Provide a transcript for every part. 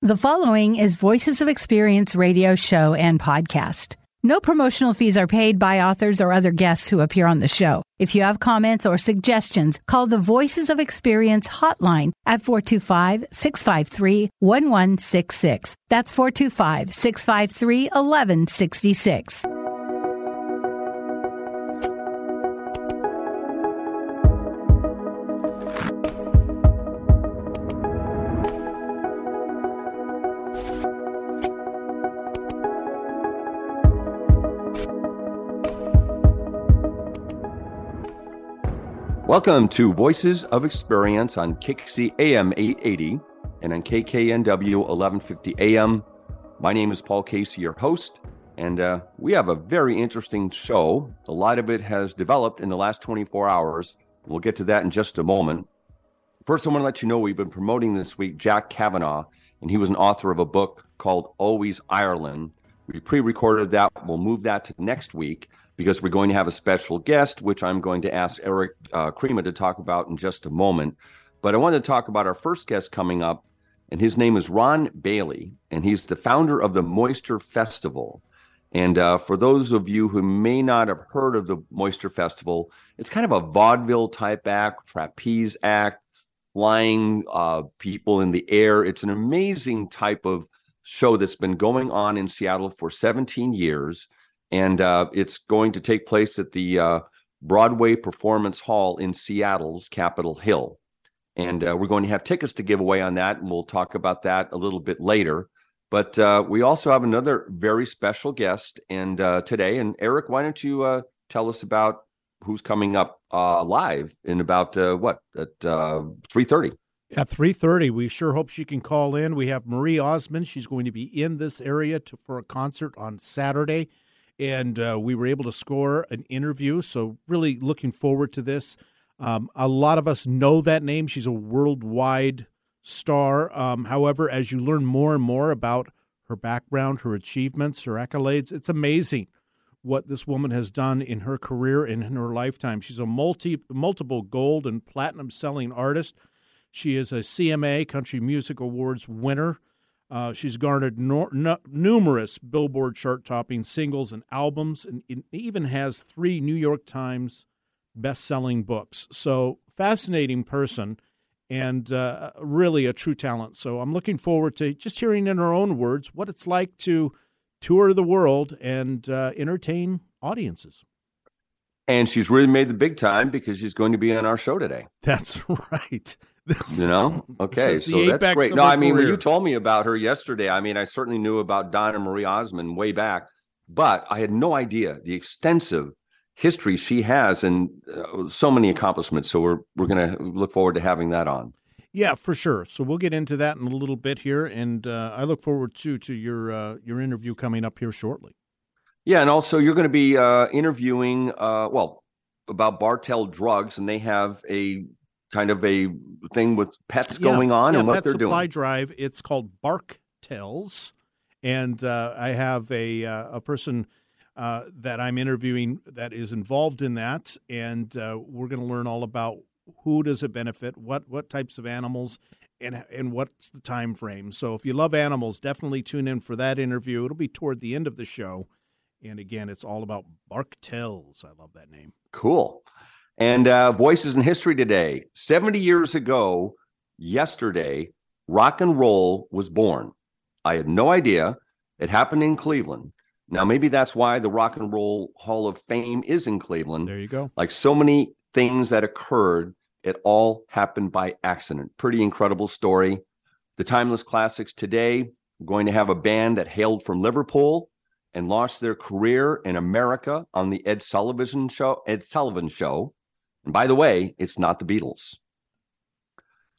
The following is Voices of Experience radio show and podcast. No promotional fees are paid by authors or other guests who appear on the show. If you have comments or suggestions, call the Voices of Experience hotline at 425 653 1166. That's 425 653 1166. Welcome to Voices of Experience on KIXI AM 880 and on KKNW 1150 AM. My name is Paul Casey, your host, and uh, we have a very interesting show. A lot of it has developed in the last 24 hours. We'll get to that in just a moment. First, I want to let you know we've been promoting this week Jack Kavanagh, and he was an author of a book called Always Ireland. We pre recorded that. We'll move that to next week because we're going to have a special guest, which I'm going to ask Eric uh, Krema to talk about in just a moment. But I want to talk about our first guest coming up, and his name is Ron Bailey, and he's the founder of the Moisture Festival. And uh, for those of you who may not have heard of the Moisture Festival, it's kind of a vaudeville type act, trapeze act, flying uh, people in the air. It's an amazing type of show that's been going on in Seattle for 17 years and uh, it's going to take place at the uh, Broadway Performance Hall in Seattle's Capitol Hill. And uh, we're going to have tickets to give away on that, and we'll talk about that a little bit later. But uh, we also have another very special guest and uh, today. And Eric, why don't you uh, tell us about who's coming up live in about what at three thirty? At 3.30, we sure hope she can call in. We have Marie Osmond. She's going to be in this area to, for a concert on Saturday and uh, we were able to score an interview. So, really looking forward to this. Um, a lot of us know that name. She's a worldwide star. Um, however, as you learn more and more about her background, her achievements, her accolades, it's amazing what this woman has done in her career and in her lifetime. She's a multi multiple gold and platinum selling artist. She is a CMA Country Music Awards winner. Uh, she's garnered no, no, numerous Billboard chart topping singles and albums, and even has three New York Times best selling books. So, fascinating person and uh, really a true talent. So, I'm looking forward to just hearing in her own words what it's like to tour the world and uh, entertain audiences. And she's really made the big time because she's going to be on our show today. That's right. you know? Okay so that's great. no i mean career. when you told me about her yesterday i mean i certainly knew about donna marie osmond way back but i had no idea the extensive history she has and uh, so many accomplishments. So we're we're going to look forward to having that on. Yeah for sure. So we'll get into that in a little bit here and uh, i look forward to to your uh, your interview coming up here shortly. Yeah and also you're going to be uh, interviewing uh, well about Bartell drugs and they have a kind of a thing with pets yeah, going on yeah, and what Pet they're Supply doing. Drive. It's called Bark Tells, and uh, I have a uh, a person uh, that I'm interviewing that is involved in that, and uh, we're going to learn all about who does it benefit, what what types of animals, and and what's the time frame. So if you love animals, definitely tune in for that interview. It'll be toward the end of the show. And again, it's all about Bark Tells. I love that name. Cool. And uh, Voices in History today. 70 years ago, yesterday, rock and roll was born. I had no idea. It happened in Cleveland. Now, maybe that's why the Rock and Roll Hall of Fame is in Cleveland. There you go. Like so many things that occurred, it all happened by accident. Pretty incredible story. The Timeless Classics today, we're going to have a band that hailed from Liverpool and launched their career in America on the Ed Sullivan show. Ed Sullivan show. And by the way, it's not the Beatles.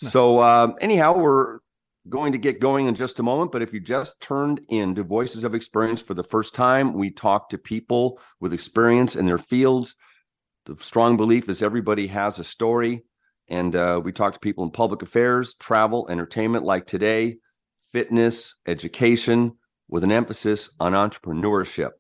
No. So, um, anyhow, we're going to get going in just a moment. But if you just turned into Voices of Experience for the first time, we talk to people with experience in their fields. The strong belief is everybody has a story. And uh, we talk to people in public affairs, travel, entertainment, like today, fitness, education, with an emphasis on entrepreneurship.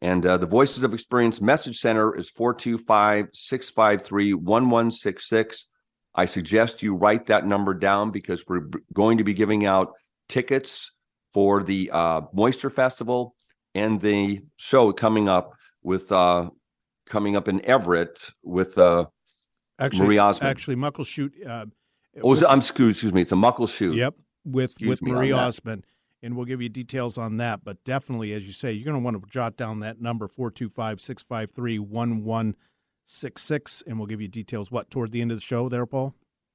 And uh, the Voices of Experience Message Center is 425 653 1166. I suggest you write that number down because we're going to be giving out tickets for the uh, Moisture Festival and the show coming up with uh, coming up in Everett with uh, actually, Marie Osmond. Actually, Muckleshoot. Uh, oh, it, I'm excuse, excuse me. It's a Muckleshoot. Yep, with Excuse with Marie Osmond. that. And we'll give you details on that. But definitely, as you say, you're going to want to jot down that number 425-653-1166, and we'll give you details. What toward the end of the show, there, Paul?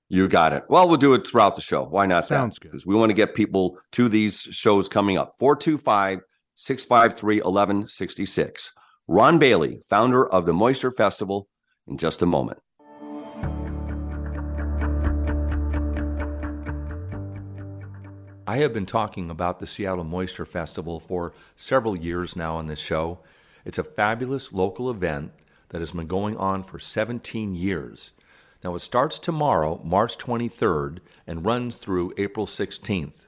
You got it. Well, we'll do it throughout the show. Why not? Sounds good. Because we want to get people to these shows coming up. 425 653 1166. Ron Bailey, founder of the Moisture Festival, in just a moment. I have been talking about the Seattle Moisture Festival for several years now on this show. It's a fabulous local event that has been going on for 17 years. Now, it starts tomorrow, March 23rd, and runs through April 16th.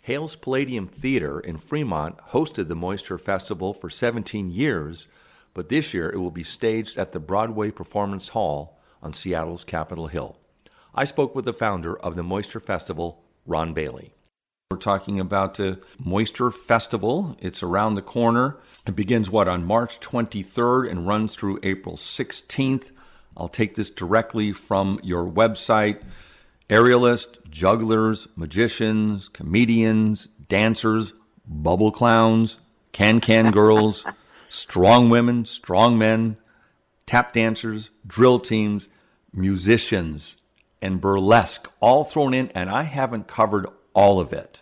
Hales Palladium Theater in Fremont hosted the Moisture Festival for 17 years, but this year it will be staged at the Broadway Performance Hall on Seattle's Capitol Hill. I spoke with the founder of the Moisture Festival, Ron Bailey. We're talking about the Moisture Festival. It's around the corner. It begins, what, on March 23rd and runs through April 16th. I'll take this directly from your website. Aerialists, jugglers, magicians, comedians, dancers, bubble clowns, can can girls, strong women, strong men, tap dancers, drill teams, musicians, and burlesque all thrown in, and I haven't covered all of it.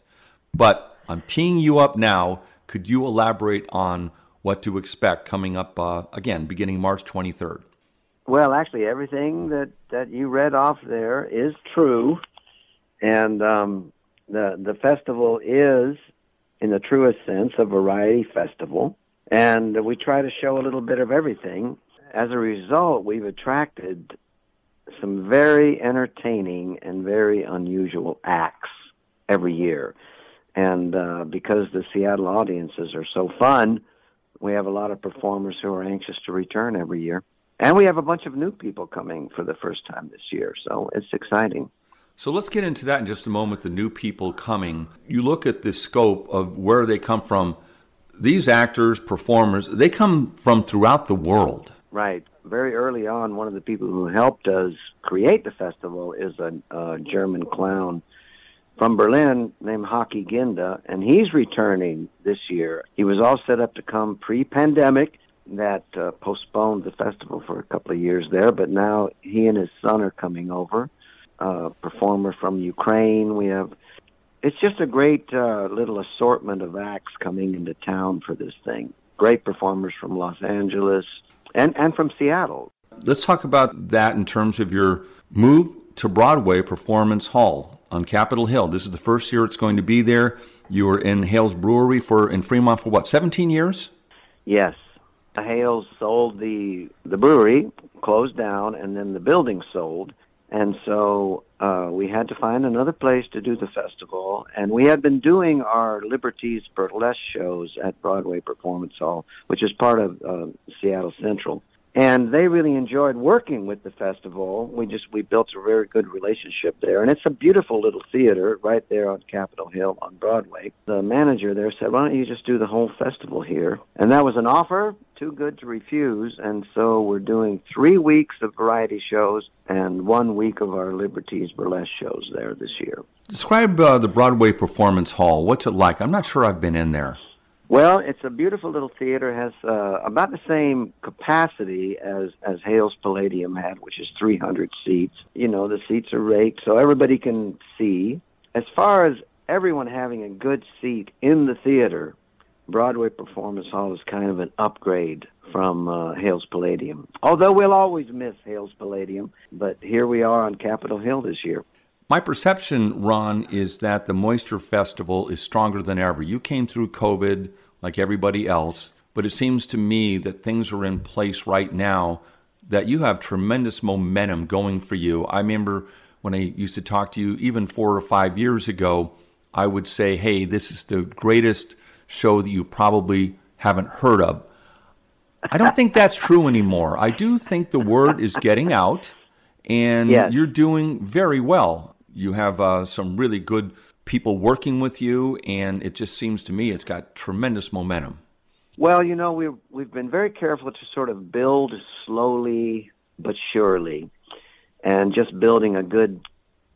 But I'm teeing you up now. Could you elaborate on what to expect coming up uh, again, beginning March 23rd? Well, actually, everything that, that you read off there is true, and um, the the festival is, in the truest sense, a variety festival, and we try to show a little bit of everything. As a result, we've attracted some very entertaining and very unusual acts every year, and uh, because the Seattle audiences are so fun, we have a lot of performers who are anxious to return every year. And we have a bunch of new people coming for the first time this year, so it's exciting. So let's get into that in just a moment. The new people coming. You look at the scope of where they come from. These actors, performers, they come from throughout the world. Right. Very early on, one of the people who helped us create the festival is a, a German clown from Berlin named Hacki Ginda, and he's returning this year. He was all set up to come pre pandemic that uh, postponed the festival for a couple of years there, but now he and his son are coming over. Uh, performer from Ukraine. We have. It's just a great uh, little assortment of acts coming into town for this thing. Great performers from Los Angeles and and from Seattle. Let's talk about that in terms of your move to Broadway Performance Hall on Capitol Hill. This is the first year it's going to be there. You were in Hales Brewery for in Fremont for what, 17 years? Yes, Hales sold the the brewery, closed down, and then the building sold. And so uh, we had to find another place to do the festival. And we had been doing our Libertease burlesque shows at Broadway Performance Hall, which is part of uh, Seattle Central. And they really enjoyed working with the festival. We just we built a very good relationship there, and it's a beautiful little theater right there on Capitol Hill on Broadway. The manager there said, "Why don't you just do the whole festival here?" And that was an offer too good to refuse. And so we're doing three weeks of variety shows and one week of our Libertease burlesque shows there this year. Describe uh, the Broadway Performance Hall. What's it like? I'm not sure I've been in there. Well, it's a beautiful little theater. Has uh, about the same capacity as as Hales Palladium had, which is 300 seats. You know, the seats are raked so everybody can see. As far as everyone having a good seat in the theater, Broadway Performance Hall is kind of an upgrade from uh, Hales Palladium. Although we'll always miss Hales Palladium, but here we are on Capitol Hill this year. My perception, Ron, is that the Moisture Festival is stronger than ever. You came through COVID like everybody else, but it seems to me that things are in place right now that you have tremendous momentum going for you. I remember when I used to talk to you, even four or five years ago, I would say, hey, this is the greatest show that you probably haven't heard of. I don't think that's true anymore. I do think the word is getting out, and Yes. you're doing very well. You have uh, some really good people working with you, and it just seems to me it's got tremendous momentum. Well, you know, we've we've been very careful to sort of build slowly but surely, and just building a good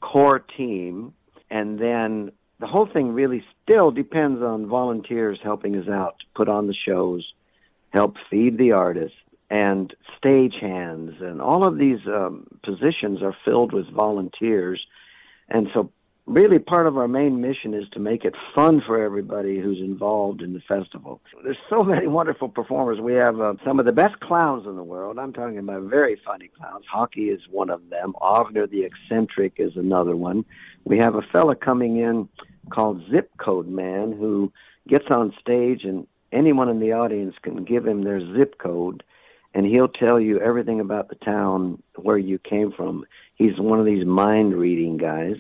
core team, and then the whole thing really still depends on volunteers helping us out to put on the shows, help feed the artists, and stage hands, and all of these um, positions are filled with volunteers, and so really part of our main mission is to make it fun for everybody who's involved in the festival. There's so many wonderful performers. We have uh, some of the best clowns in the world. I'm talking about very funny clowns. Hacki is one of them. Ogner the eccentric is another one. We have a fella coming in called Zip Code Man who gets on stage and anyone in the audience can give him their zip code and he'll tell you everything about the town where you came from. He's one of these mind reading guys.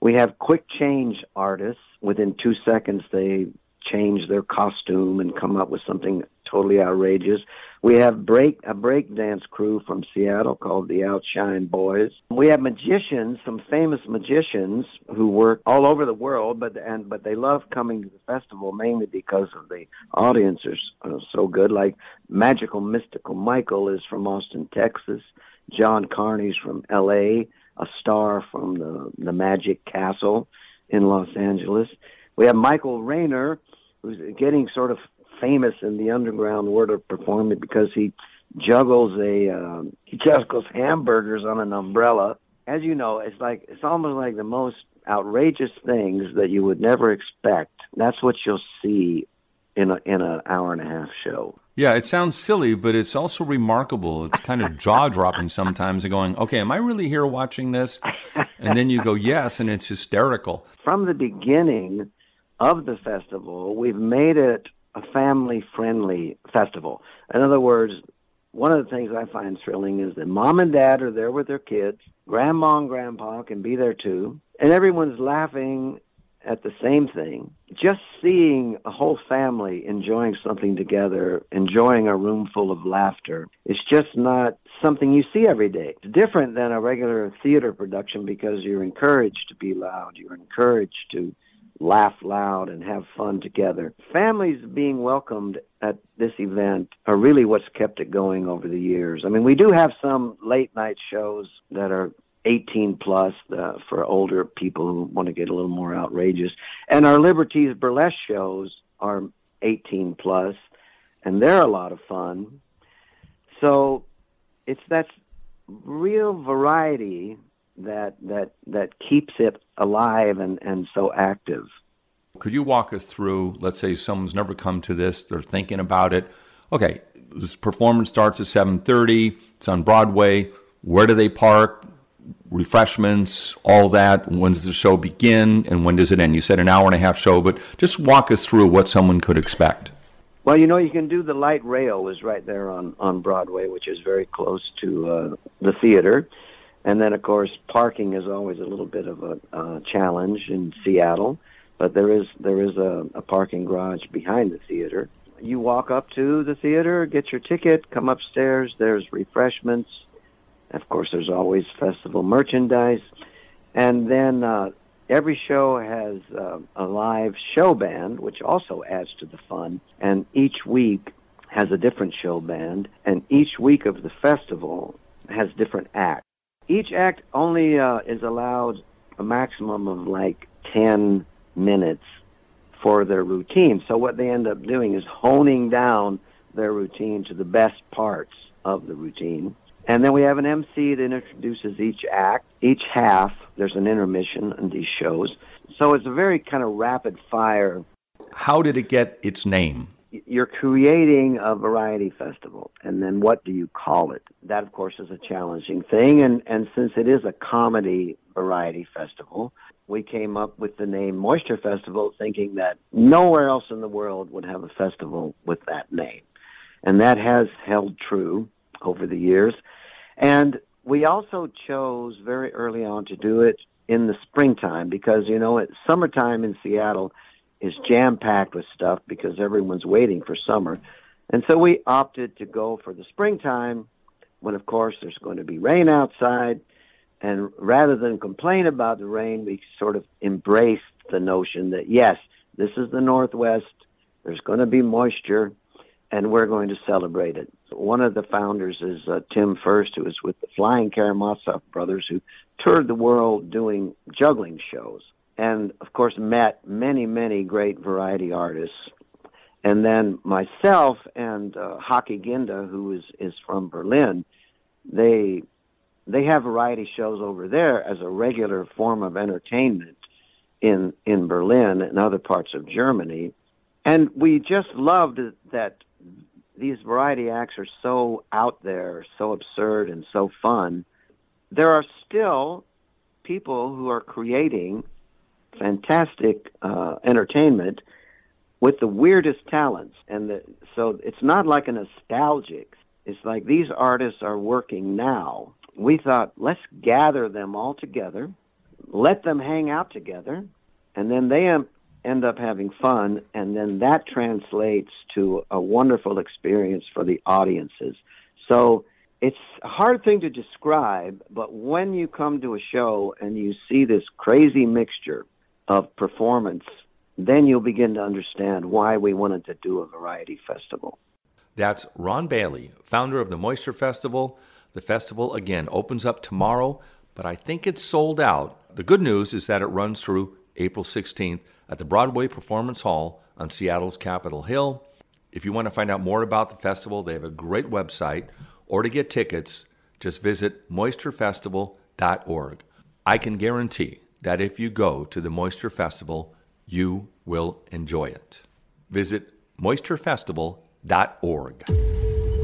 We have quick change artists. Within two seconds, they change their costume and come up with something totally outrageous. We have break a break dance crew from Seattle called the Outshine Boys. We have magicians, some famous magicians who work all over the world, but and but they love coming to the festival mainly because of the audience are uh, so good. Like Magical Mystical Michael is from Austin, Texas. John Carney's from L.A a star from the the Magic Castle in Los Angeles. We have Michael Rayner, who's getting sort of famous in the underground world of performing because he juggles a um, he juggles hamburgers on an umbrella. As you know, it's like it's almost like the most outrageous things that you would never expect. That's what you'll see in a, in an hour and a half show. Yeah, it sounds silly, but it's also remarkable. It's kind of jaw dropping sometimes and going, okay, am I really here watching this? And then you go, yes, and it's hysterical. From the beginning of the festival, we've made it a family friendly festival. In other words, one of the things I find thrilling is that mom and dad are there with their kids, grandma and grandpa can be there too, and everyone's laughing at the same thing. Just seeing a whole family enjoying something together, enjoying a room full of laughter, is just not something you see every day. It's different than a regular theater production because you're encouraged to be loud, you're encouraged to laugh loud and have fun together. Families being welcomed at this event are really what's kept it going over the years. I mean, we do have some late night shows that are 18 plus uh, for older people who want to get a little more outrageous. And our Libertease burlesque shows are 18 plus, and they're a lot of fun. So it's that real variety that that that keeps it alive and, and so active. Could you walk us through, let's say someone's never come to this, they're thinking about it. Okay, this performance starts at 7:30, it's on Broadway. Where do they park? refreshments, all that? When does the show begin and when does it end? You said an hour and a half show, but just walk us through what someone could expect. Well, you know, you can do the light rail is right there on on Broadway, which is very close to uh, the theater, and then of course parking is always a little bit of a uh, challenge in Seattle, but there is there is a, a parking garage behind the theater. You walk up to the theater, get your ticket, come upstairs. There's refreshments, of course, there's always festival merchandise. And then uh, every show has uh, a live show band, which also adds to the fun. And each week has a different show band. And each week of the festival has different acts. Each act only uh, is allowed a maximum of like 10 minutes for their routine. So what they end up doing is honing down their routine to the best parts of the routine and then we have an MC that introduces each act. Each half, there's an intermission in these shows. So it's a very kind of rapid fire. How did it get its name? You're creating a variety festival, and then what do you call it? That, of course, is a challenging thing. And, and since it is a comedy variety festival, we came up with the name Moisture Festival, thinking that nowhere else in the world would have a festival with that name. And that has held true over the years. And we also chose very early on to do it in the springtime because, you know, it's summertime in Seattle is jam packed with stuff because everyone's waiting for summer. And so we opted to go for the springtime when, of course, there's going to be rain outside. And rather than complain about the rain, we sort of embraced the notion that yes, this is the Northwest. There's going to be moisture, and we're going to celebrate it. One of the founders is uh, Tim Furst, who was with the Flying Karamazov brothers, who toured the world doing juggling shows, and of course met many, many great variety artists. And then myself and uh, Hacki Ginda, who is is from Berlin, they they have variety shows over there as a regular form of entertainment in in Berlin and other parts of Germany. And we just loved that these variety acts are so out there, so absurd and so fun. There are still people who are creating fantastic uh, entertainment with the weirdest talents, and the, so it's not like a nostalgic. It's like these artists are working now. We thought let's gather them all together, let them hang out together, and then they end up having fun, and then that translates to a wonderful experience for the audiences. So it's a hard thing to describe, but when you come to a show and you see this crazy mixture of performance, then you'll begin to understand why we wanted to do a variety festival. That's Ron Bailey, founder of the Moisture Festival. The festival, again, opens up tomorrow, but I think it's sold out. The good news is that it runs through April 16th at the Broadway Performance Hall on Seattle's Capitol Hill. If you want to find out more about the festival, they have a great website, or to get tickets, just visit moisturefestival.org. I can guarantee that if you go to the Moisture Festival, you will enjoy it. Visit moisturefestival.org.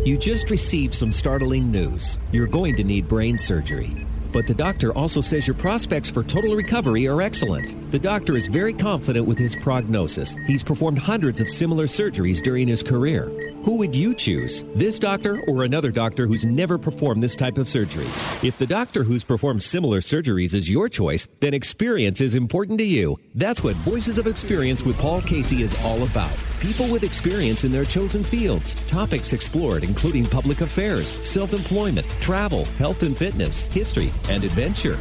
You just received some startling news. You're going to need brain surgery. But the doctor also says your prospects for total recovery are excellent. The doctor is very confident with his prognosis. He's performed hundreds of similar surgeries during his career. Who would you choose? This doctor or another doctor who's never performed this type of surgery? If the doctor who's performed similar surgeries is your choice, then experience is important to you. That's what Voices of Experience with Paul Casey is all about. People with experience in their chosen fields. Topics explored including public affairs, self employment, travel, health and fitness, history, and adventure.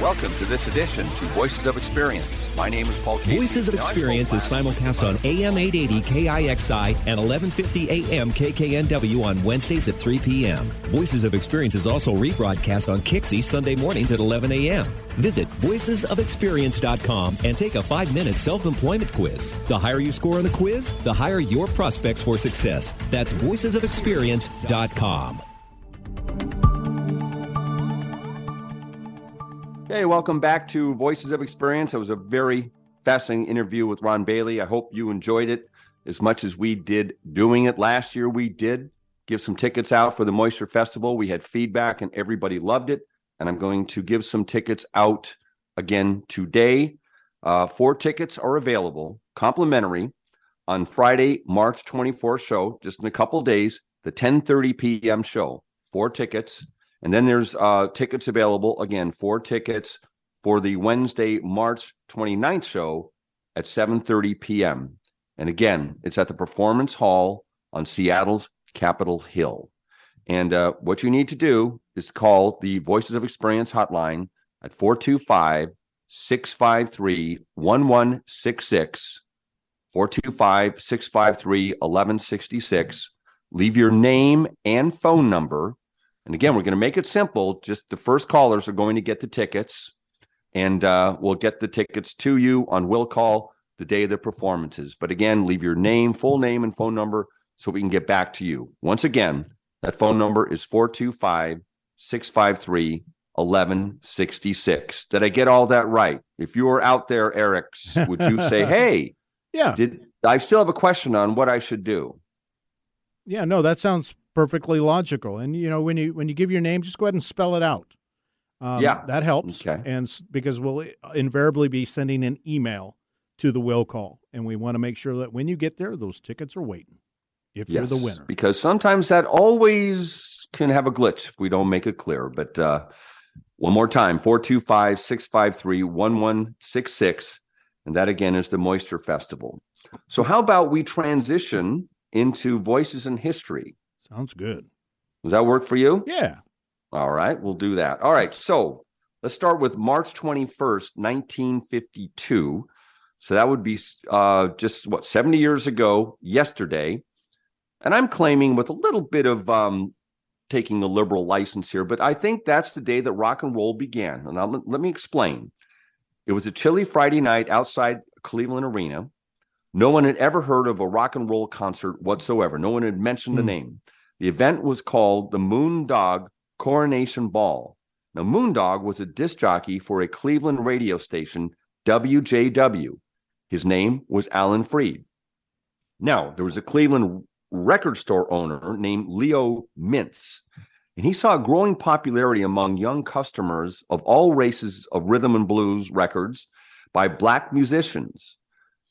Welcome to this edition to Voices of Experience. My name is Paul Casey. Voices of Experience is simulcast on AM 880 KIXI and 1150 AM KKNW on Wednesdays at 3 p.m. Voices of Experience is also rebroadcast on KIXI Sunday mornings at 11 a.m. Visit voicesofexperience.com and take a five minute self employment quiz. The higher you score on the quiz, the higher your prospects for success. That's voicesofexperience.com. Hey, welcome back to Voices of Experience. It was a very fascinating interview with Ron Bailey. I hope you enjoyed it as much as we did doing it. Last year, we did give some tickets out for the Moisture Festival. We had feedback and everybody loved it. And I'm going to give some tickets out again today. Uh, four tickets are available, complimentary, on Friday, March 24th show, just in a couple days, the 10:30 p.m. show. Four tickets. And then there's uh, tickets available again, four tickets for the Wednesday, March 29th show at 7:30 p.m. And again, it's at the Performance Hall on Seattle's Capitol Hill. And uh, what you need to do is call the Voices of Experience hotline at 425 653 1166. 425 653 1166. Leave your name and phone number and again, we're going to make it simple. Just the first callers are going to get the tickets, and uh, we'll get the tickets to you on will call the day of the performances. But again, leave your name, full name, and phone number so we can get back to you. Once again, that phone number is 425 653 1166. Did I get all that right? If you were out there, Eric's, would you say, hey, yeah, did I still have a question on what I should do? Yeah, no, that sounds perfectly logical. And you know, when you when you give your name, just go ahead and spell it out. Um, yeah, that helps. Okay. And because we'll invariably be sending an email to the will call, and we want to make sure that when you get there, those tickets are waiting. If yes, you're the winner, because sometimes that always can have a glitch if we don't make it clear. But uh, one more time 425 653 1166. And that again is the Moisture Festival. So, how about we transition into Voices in History? Sounds good. Does that work for you? Yeah. All right, we'll do that. All right, so let's start with March 21st, 1952. So that would be uh, just what 70 years ago yesterday. And I'm claiming with a little bit of um, taking the liberal license here, but I think that's the day that rock and roll began. And I'll, let me explain. It was a chilly Friday night outside Cleveland Arena. No one had ever heard of a rock and roll concert whatsoever. No one had mentioned mm. the hmm. name. The event was called the Moondog Coronation Ball. Now, Moondog was a disc jockey for a Cleveland radio station, WJW. His name was Alan Freed. Now, there was a Cleveland record store owner named Leo Mintz, and he saw growing popularity among young customers of all races of rhythm and blues records by black musicians.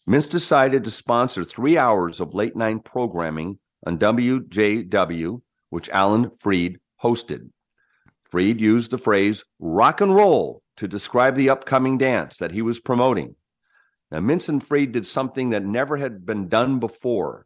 Mintz decided to sponsor three hours of late night programming on WJW, which Alan Freed hosted. Freed used the phrase rock and roll to describe the upcoming dance that he was promoting. Now, Mintz and Freed did something that never had been done before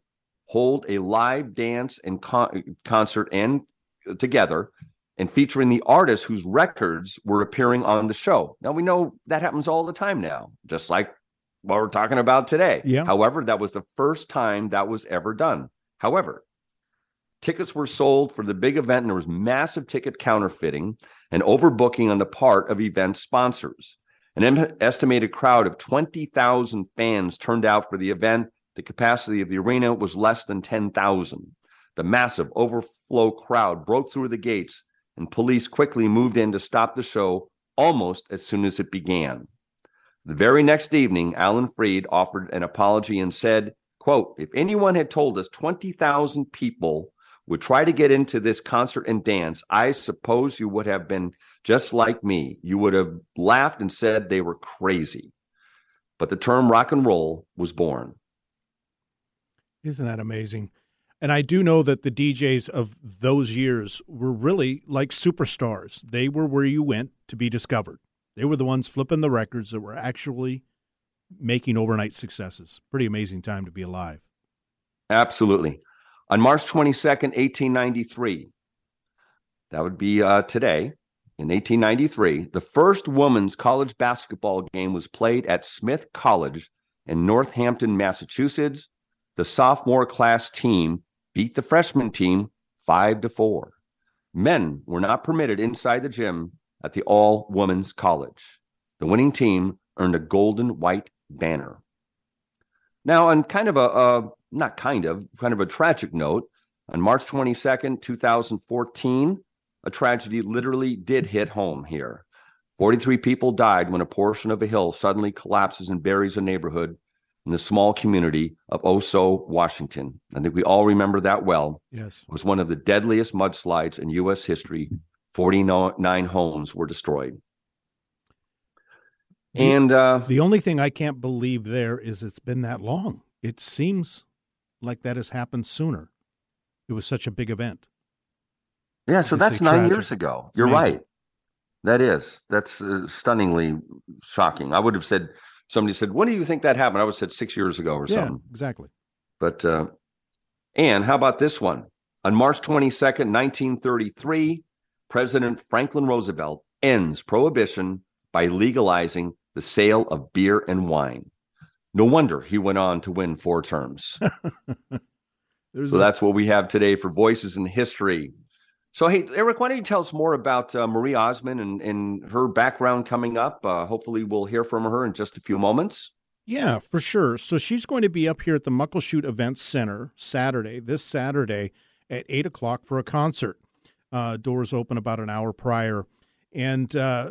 hold a live dance and con- concert and uh, together and featuring the artists whose records were appearing on the show. Now we know that happens all the time now, just like what we're talking about today. Yeah. However, that was the first time that was ever done. However, tickets were sold for the big event and there was massive ticket counterfeiting and overbooking on the part of event sponsors. An estimated crowd of 20,000 fans turned out for the event the capacity of the arena was less than 10,000. The massive overflow crowd broke through the gates, and police quickly moved in to stop the show almost as soon as it began. The very next evening, Alan Freed offered an apology and said, quote, if anyone had told us 20,000 people would try to get into this concert and dance, I suppose you would have been just like me. You would have laughed and said they were crazy. But the term rock and roll was born. Isn't that amazing? And I do know that the DJs of those years were really like superstars. They were where you went to be discovered. They were the ones flipping the records that were actually making overnight successes. Pretty amazing time to be alive. Absolutely. On March 22nd, 1893, that would be uh, today, in 1893, the first women's college basketball game was played at Smith College in Northampton, Massachusetts the sophomore class team beat the freshman team 5 to 4. Men were not permitted inside the gym at the all women's college. The winning team earned a golden white banner. Now, on kind of a, uh, not kind of, kind of a tragic note, on March 22nd, 2014, a tragedy literally did hit home here. 43 people died when a portion of a hill suddenly collapses and buries a neighborhood in the small community of Oso, Washington. I think we all remember that well. Yes. It was one of the deadliest mudslides in U.S. history. 49 homes were destroyed. And uh, the only thing I can't believe there is it's been that long. It seems like that has happened sooner. It was such a big event. Yeah, so that's nine tragic. years ago. It's You're amazing. right. That is. That's uh, stunningly shocking. I would have said somebody said, "When do you think that happened?" I would have said six years ago or yeah, something. Exactly. But uh, and how about this one? On March 22nd, 1933, President Franklin Roosevelt ends prohibition by legalizing the sale of beer and wine. No wonder he went on to win four terms. so a- that's what we have today for Voices in History. So, hey, Eric, why don't you tell us more about uh, Marie Osmond and, and her background coming up? Uh, hopefully, we'll hear from her in just a few moments. Yeah, for sure. So, she's going to be up here at the Muckleshoot Events Center Saturday, this Saturday at 8 o'clock for a concert. Uh, doors open about an hour prior. And uh,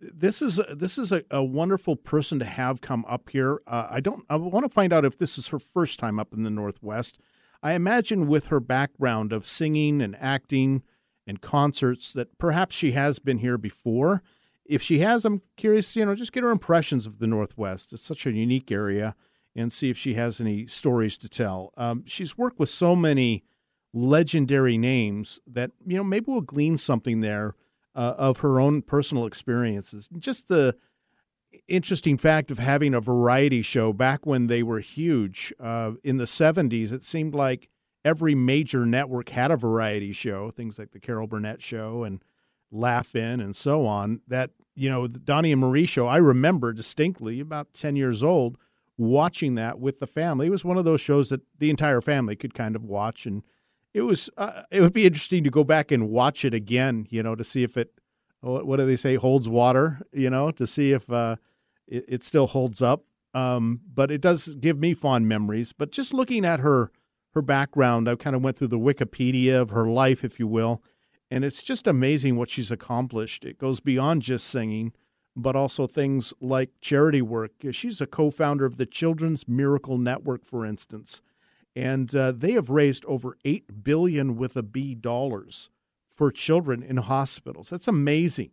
this is this is a, a, wonderful person to have come up here. Uh, I don't. I want to find out if this is her first time up in the Northwest. I imagine with her background of singing and acting and concerts that perhaps she has been here before. If she has, I'm curious, you know, just get her impressions of the Northwest. It's such a unique area and see if she has any stories to tell. Um, she's worked with so many legendary names that, you know, maybe we'll glean something there uh, of her own personal experiences. Just the interesting fact of having a variety show back when they were huge uh, in the 70s it seemed like every major network had a variety show things like the carol burnett show and laugh in and so on that you know, the Donnie and Marie show, I remember distinctly about 10 years old watching that with the family. It was one of those shows that the entire family could kind of watch. And it was, uh, it would be interesting to go back and watch it again, you know, to see if it, what do they say, holds water, you know, to see if uh, it, it still holds up. Um, but it does give me fond memories. But just looking at her, her background, I kind of went through the Wikipedia of her life, if you will and it's just amazing what she's accomplished. It goes beyond just singing, but also things like charity work. She's a co founder of the Children's Miracle Network, for instance. And uh, they have raised over eight billion with a B dollars for children in hospitals. That's amazing.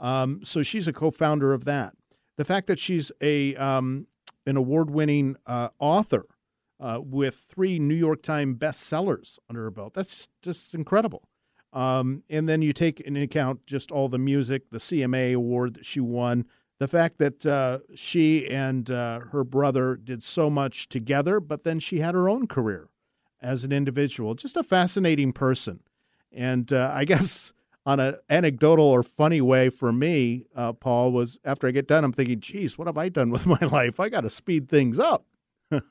Um, so she's a co-founder of that. The fact that she's a um, an award-winning uh, author uh, with three New York Times bestsellers under her belt. That's just, just incredible. Um, and then you take into account just all the music, the CMA award that she won, the fact that uh, she and uh, her brother did so much together, but then she had her own career as an individual. Just a fascinating person. And uh, I guess on an anecdotal or funny way for me, uh, Paul, was after I get done, I'm thinking, geez, what have I done with my life? I got to speed things up.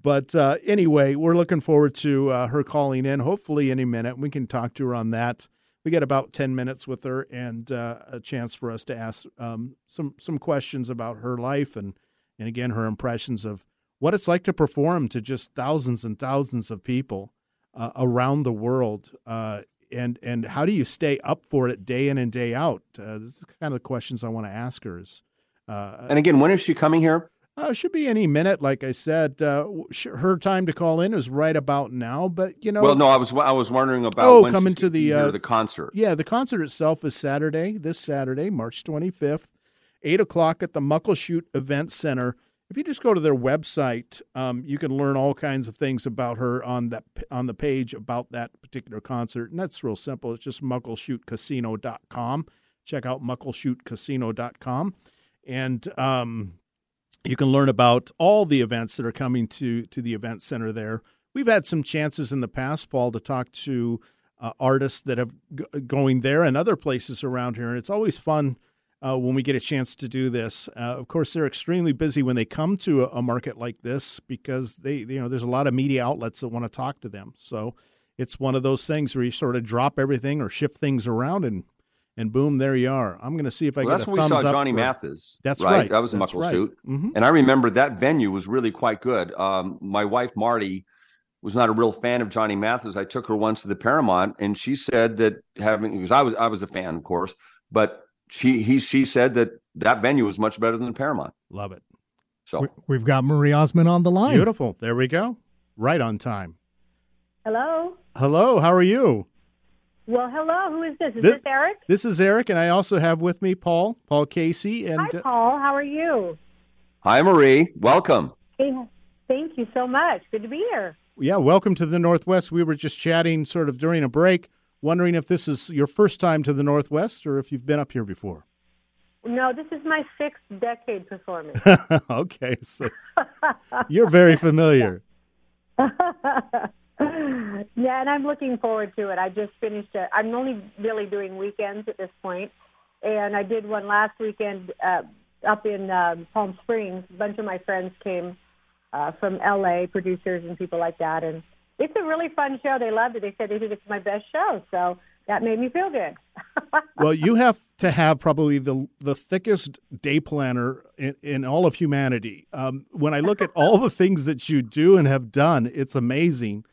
But uh, anyway, we're looking forward to uh, her calling in. Hopefully, any minute we can talk to her on that. We get about ten minutes with her and uh, a chance for us to ask um, some some questions about her life and and again her impressions of what it's like to perform to just thousands and thousands of people uh, around the world. Uh, and and how do you stay up for it day in and day out? Uh, this is kind of the questions I want to ask her. Is, and again, when is she coming here? Uh, should be any minute, like I said. Uh, her time to call in is right about now, but you know. Well, no, I was I was wondering about. Oh, coming to the uh, the concert. Yeah, the concert itself is Saturday, this Saturday, March twenty fifth, eight o'clock at the Muckleshoot Event Center. If you just go to their website, um, you can learn all kinds of things about her on that on the page about that particular concert, and that's real simple. It's just muckleshootcasino.com. Check out muckleshootcasino.com. and um, you can learn about all the events that are coming to to the event center there. We've had some chances in the past, Paul, to talk to uh, artists that have g- going there and other places around here, and it's always fun uh, when we get a chance to do this. Uh, of course, they're extremely busy when they come to a, a, market like this because they, you know, there's a lot of media outlets that want to talk to them. So it's one of those things where you sort of drop everything or shift things around and and boom, there you are. I'm going to see if I well, get that's a when thumbs we saw Johnny for, Mathis. That's right. right. That was a Muckle right. Shoot, mm-hmm. and I remember that venue was really quite good. Um, my wife Marty was not a real fan of Johnny Mathis. I took her once to the Paramount, and she said that having because I was I was a fan, of course, but she he she said that that venue was much better than the Paramount. Love it. So we've got Marie Osmond on the line. Beautiful. There we go. Right on time. Hello. Hello. How are you? Well, hello. Who is this? Is this, this, Eric? This is Eric, and I also have with me Paul, Paul Casey. And hi, Paul. How are you? Hi, Marie. Welcome. Hey, thank you so much. Good to be here. Yeah, welcome to the Northwest. We were just chatting, sort of during a break, wondering if this is your first time to the Northwest or if you've been up here before. No, this is my sixth decade performing. okay, so you're very familiar. yeah, and I'm looking forward to it. I just finished it. I'm only really doing weekends at this point, and I did one last weekend uh, up in uh, Palm Springs. A bunch of my friends came uh, from LA, producers and people like that, and it's a really fun show. They loved it. They said they think it's my best show, so that made me feel good. well, you have to have probably the the thickest day planner in, in all of humanity. Um, when I look at all the things that you do and have done, it's amazing.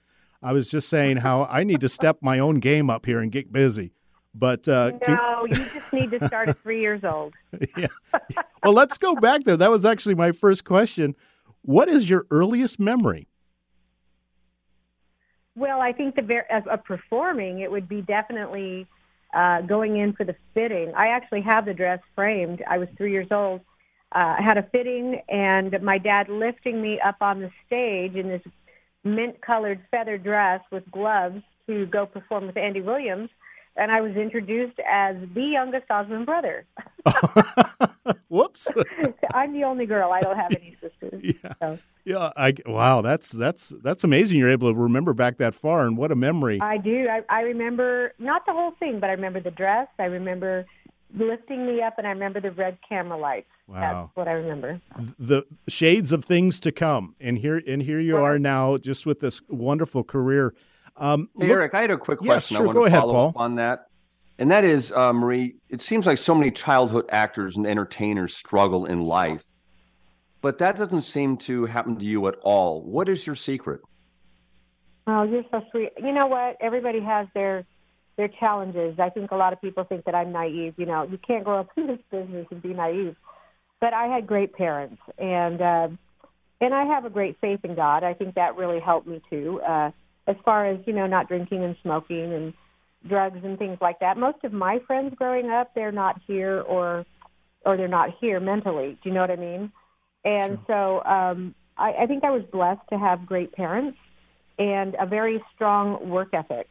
I was just saying how I need to step my own game up here and get busy. But uh, no, you just need to start at three years old. yeah. Well, let's go back there. That was actually my first question. What is your earliest memory? Well, I think the ver- of, of performing, it would be definitely uh, going in for the fitting. I actually have the dress framed. I was three years old. Uh, I had a fitting, and my dad lifting me up on the stage in this mint colored feather dress with gloves to go perform with Andy Williams. And I was introduced as the youngest Osmond brother. Whoops! I'm the only girl. I don't have any sisters. Yeah, so. yeah. I wow. That's that's that's amazing. You're able to remember back that far, and what a memory. I do. I, I remember not the whole thing, but I remember the dress. I remember lifting me up, and I remember the red camera lights. Wow. That's what I remember. The shades of things to come, and here and here you are now, just with this wonderful career. Um, hey, look, Eric, I had a quick Yeah, question. sure. I want Go to ahead, follow Paul. up on that, and that is, uh, Marie. It seems like so many childhood actors and entertainers struggle in life, but that doesn't seem to happen to you at all. What is your secret? Oh, you're so sweet. You know what? Everybody has their their challenges. I think a lot of people think that I'm naive. You know, you can't grow up in this business and be naive. But I had great parents, and uh, and I have a great faith in God. I think that really helped me too. Uh, as far as you know, not drinking and smoking and drugs and things like that. Most of my friends growing up, they're not here or or they're not here mentally. Do you know what I mean? And so um, I, I think I was blessed to have great parents and a very strong work ethic.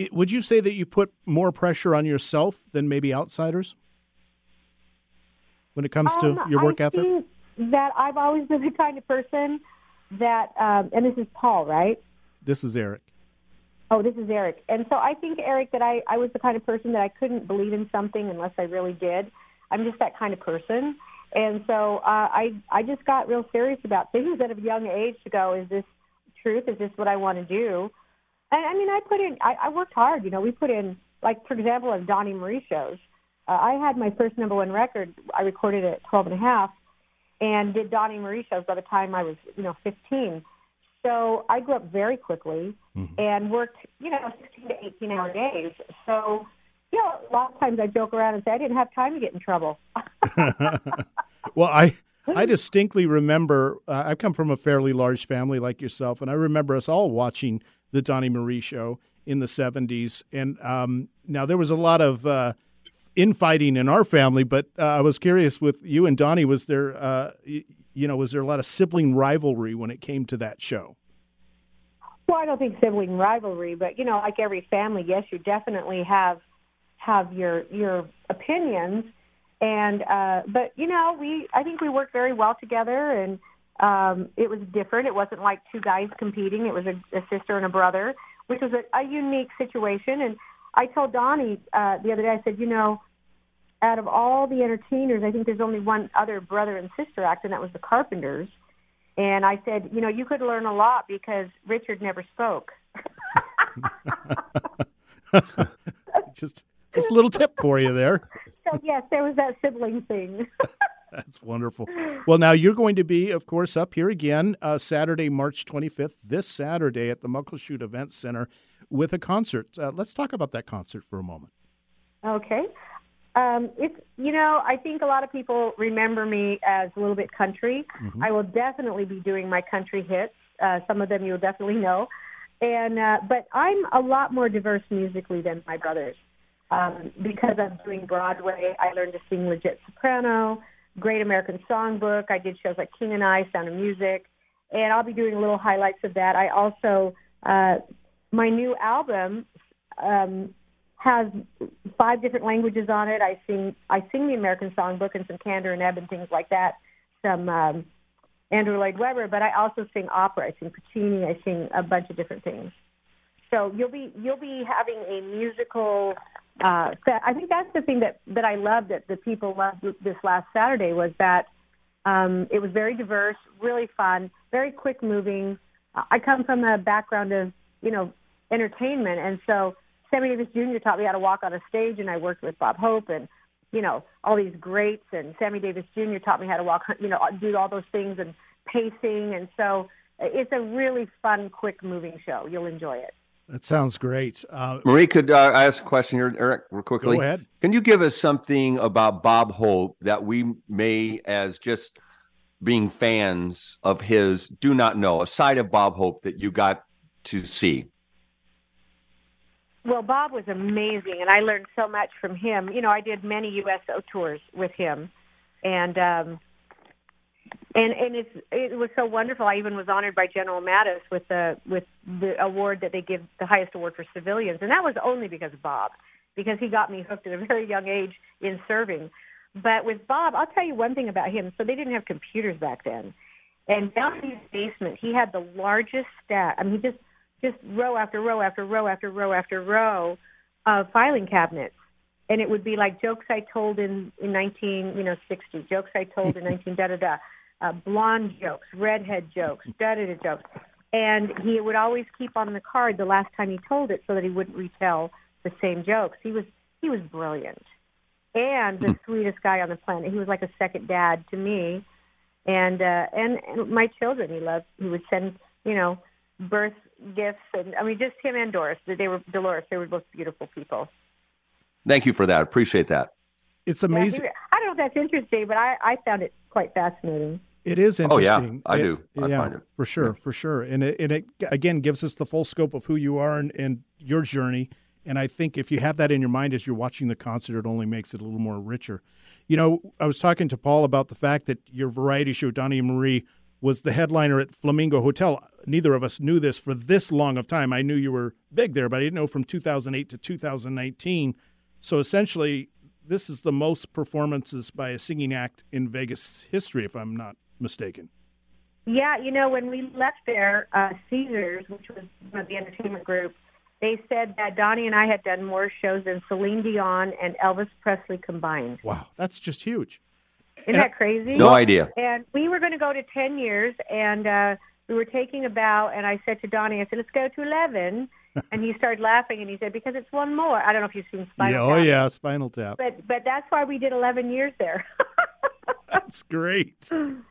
It- would you say that you put more pressure on yourself than maybe outsiders when it comes to Um, your work I ethic? think that I've always been the kind of person that, um, and this is Paul, right? This is Eric. Oh, this is Eric. And so I think, Eric, that I, I was the kind of person that I couldn't believe in something unless I really did. I'm just that kind of person. And so uh, I, I just got real serious about things at a young age to go, is this truth? Is this what I want to do? And I mean, I put in, I, I worked hard. You know, we put in, like, for example, on Donny Marie shows. Uh, I had my first number one record. I recorded it at 12 and a half and did Donny Marie shows by the time I was, you know, 15. So I grew up very quickly and worked, you know, 16 to 18 hour days. So, you know, a lot of times I joke around and say I didn't have time to get in trouble. Well, I I distinctly remember uh, I come from a fairly large family like yourself, and I remember us all watching the Donny Marie show in the '70s. And um, now there was a lot of uh, infighting in our family, but uh, I was curious with you and Donny. Was there, uh, you know, was there a lot of sibling rivalry when it came to that show? Well, I don't think sibling rivalry, but you know, like every family, yes, you definitely have have your your opinions, and uh, but you know, we I think we worked very well together, and um, it was different. It wasn't like two guys competing; it was a, a sister and a brother, which was a, a unique situation. And I told Donny uh, the other day, I said, you know, out of all the entertainers, I think there's only one other brother and sister act, and that was the Carpenters. And I said, you know, you could learn a lot because Richard never spoke. Just just a little tip for you there. So yes, there was that sibling thing. That's wonderful. Well, now you're going to be, of course, up here again uh, Saturday, March 25th, this Saturday at the Muckleshoot Event Center with a concert. Uh, let's talk about that concert for a moment. okay. Um, it's you know, I think a lot of people remember me as a little bit country. I will definitely be doing my country hits. Uh, some of them you'll definitely know. And uh, but I'm a lot more diverse musically than my brothers. Um, because I'm doing Broadway, I learned to sing legit soprano, Great American Songbook. I did shows like King and I, Sound of Music, and I'll be doing little highlights of that. I also uh, my new album um, has five different languages on it. I sing I sing the American Songbook and some Kander and Ebb and things like that. Some um, Andrew Lloyd Webber, but I also sing opera. I sing Puccini. I sing a bunch of different things. So you'll be you'll be having a musical. Uh. I think that's the thing that that I loved that the people loved this last Saturday was that um, it was very diverse, really fun, very quick moving. I come from a background of you know entertainment, and so Sammy Davis Jr. taught me how to walk on a stage, and I worked with Bob Hope and you know all these greats, and Sammy Davis Jr. taught me how to walk, you know, do all those things and pacing, and so it's a really fun, quick moving show. You'll enjoy it. That sounds great. Uh, Marie, could uh, I ask a question here, Eric, real quickly? Go ahead. Can you give us something about Bob Hope that we may, as just being fans of his, do not know? A side of Bob Hope that you got to see. Well, Bob was amazing, and I learned so much from him. You know, I did many USO tours with him, and um, and and it's it was so wonderful. I even was honored by General Mattis with the with the award that they give the highest award for civilians, and that was only because of Bob, because he got me hooked at a very young age in serving. But with Bob, I'll tell you one thing about him. So they didn't have computers back then, and down in his basement, he had the largest stack. I mean, just just row after row after row after row after row of filing cabinets. and it would be like jokes I told in in 19 you know 60, jokes I told in 19 da da da, uh, blonde jokes, redhead jokes, da da da jokes, and he would always keep on the card the last time he told it so that he wouldn't retell the same jokes. He was he was brilliant and the hmm. sweetest guy on the planet. He was like a second dad to me, and uh, and, and my children. He loved. He would send you know birth gifts, and I mean just him and Doris. They were Dolores. They were both beautiful people. Thank you for that. Appreciate that. It's amazing. Yeah, I don't know if that's interesting, but I, I found it quite fascinating. It is interesting. Oh yeah, I it, do. I yeah, for sure, yeah. for sure. And it, and it again gives us the full scope of who you are and, and your journey. And I think if you have that in your mind as you're watching the concert, it only makes it a little more richer. You know, I was talking to Paul about the fact that your variety show, Donny and Marie, was the headliner at Flamingo Hotel. Neither of us knew this for this long of time. I knew you were big there, but I didn't know from 2008 to 2019 so essentially, this is the most performances by a singing act in Vegas history, if I'm not mistaken. Yeah, you know, when we left there, uh, Caesars, which was one of the entertainment group, they said that Donny and I had done more shows than Celine Dion and Elvis Presley combined. Wow, that's just huge. Isn't and that crazy? No idea. And we were going to go to 10 years, and uh, we were taking a bow, and I said to Donny, I said, let's go to 11 and he started laughing and he said, "Because it's one more." I don't know if you've seen Spinal yeah, oh, Tap. Oh yeah, Spinal Tap. But but that's why we did 11 years there. that's great.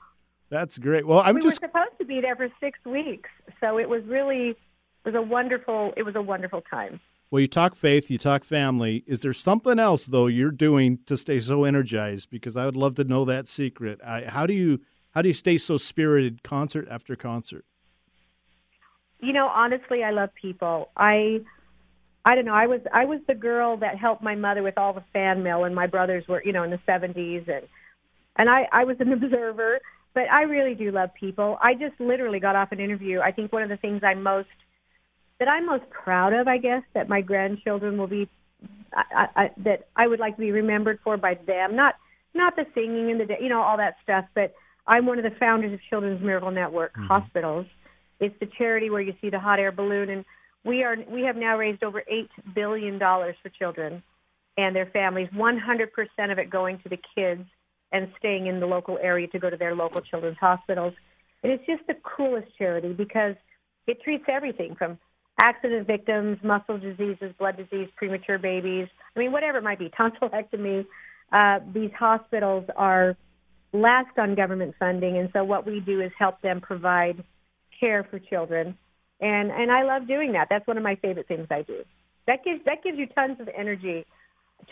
That's great. Well, I'm we just were supposed to be there for six weeks, so it was really it was a wonderful it was a wonderful time. Well, you talk faith, you talk family. Is there something else though you're doing to stay so energized? Because I would love to know that secret. I, how do you how do you stay so spirited concert after concert? you know, honestly, I love people. I I don't know. I was I was the girl that helped my mother with all the fan mail, and my brothers were, you know, in the '70s, and and I I was an observer. But I really do love people. I just literally got off an interview. I think one of the things I'm most that I'm most proud of, I guess, that my grandchildren will be I, I, that I would like to be remembered for by them. Not not the singing and the you know all that stuff, but I'm one of the founders of Children's Miracle Network mm-hmm. Hospitals, it's the charity where you see the hot air balloon, and we are we have now raised over eight billion dollars for children and their families. One hundred percent of it going to the kids and staying in the local area to go to their local children's hospitals. And it's just the coolest charity because it treats everything from accident victims, muscle diseases, blood disease, premature babies. I mean, whatever it might be, tonsillectomy. Uh, these hospitals are last on government funding, and so what we do is help them provide care for children, and and I love doing that. That's one of my favorite things I do. That gives that gives you tons of energy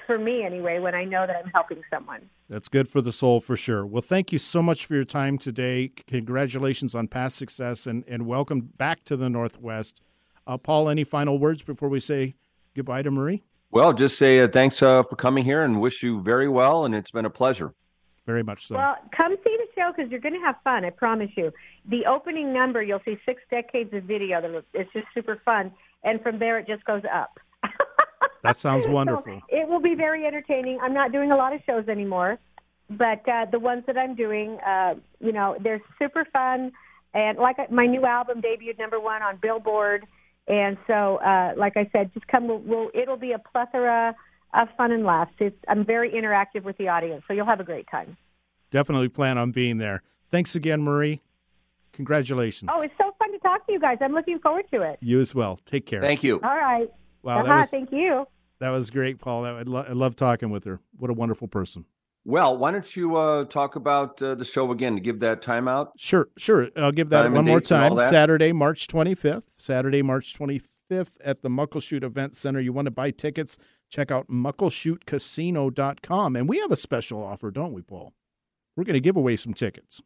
for me anyway when I know that I'm helping someone. That's good for the soul for sure. Well, thank you so much for your time today. Congratulations on past success and, and welcome back to the Northwest. Uh, Paul, any final words before we say goodbye to Marie? Well, just say uh, thanks uh, for coming here and wish you very well. And it's been a pleasure. Very much so. Well, come see the show because you're going to have fun. I promise you. The opening number, you'll see six decades of video. It's just super fun, and from there it just goes up. That sounds wonderful. So it will be very entertaining. I'm not doing a lot of shows anymore, but uh, the ones that I'm doing, uh, you know, they're super fun. And like my new album debuted number one on Billboard, and so uh, like I said, just come. We'll, we'll, it'll be a plethora of fun and laughs. It's, I'm very interactive with the audience, so you'll have a great time. Definitely plan on being there. Thanks again, Marie. Congratulations. Oh, it's so fun to talk to you guys. I'm looking forward to it. You as well. Take care. Thank you. All right. Wow. Uh-huh, was, thank you. That was great, Paul. I, lo- I love talking with her. What a wonderful person. Well, why don't you uh, talk about uh, the show again to give that time out? Sure, sure. I'll give that time one more time. Saturday, March 25th. Saturday, March 25th at the Muckleshoot Event Center. You want to buy tickets? check out muckleshootcasino.com. And we have a special offer, don't we, Paul? We're going to give away some tickets.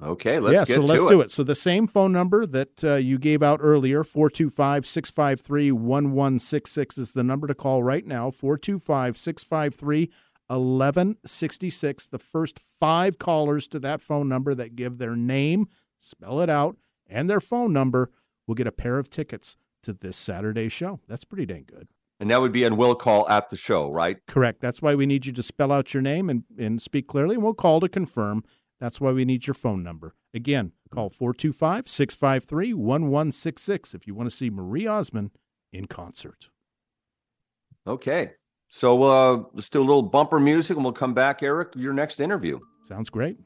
Okay, let's yeah, so let's it. do it. So the same phone number that uh, you gave out earlier, 425-653-1166 is the number to call right now, 425-653-1166. The first 5 callers to that phone number that give their name, spell it out, and their phone number will get a pair of tickets to this Saturday show. That's pretty dang good. And that would be and will call at the show, right? Correct. That's why we need you to spell out your name and, and speak clearly, and we'll call to confirm. That's why we need your phone number. Again, call 425 653 1166 if you want to see Marie Osmond in concert. Okay. So uh, let's do a little bumper music and we'll come back, Eric, your next interview. Sounds great.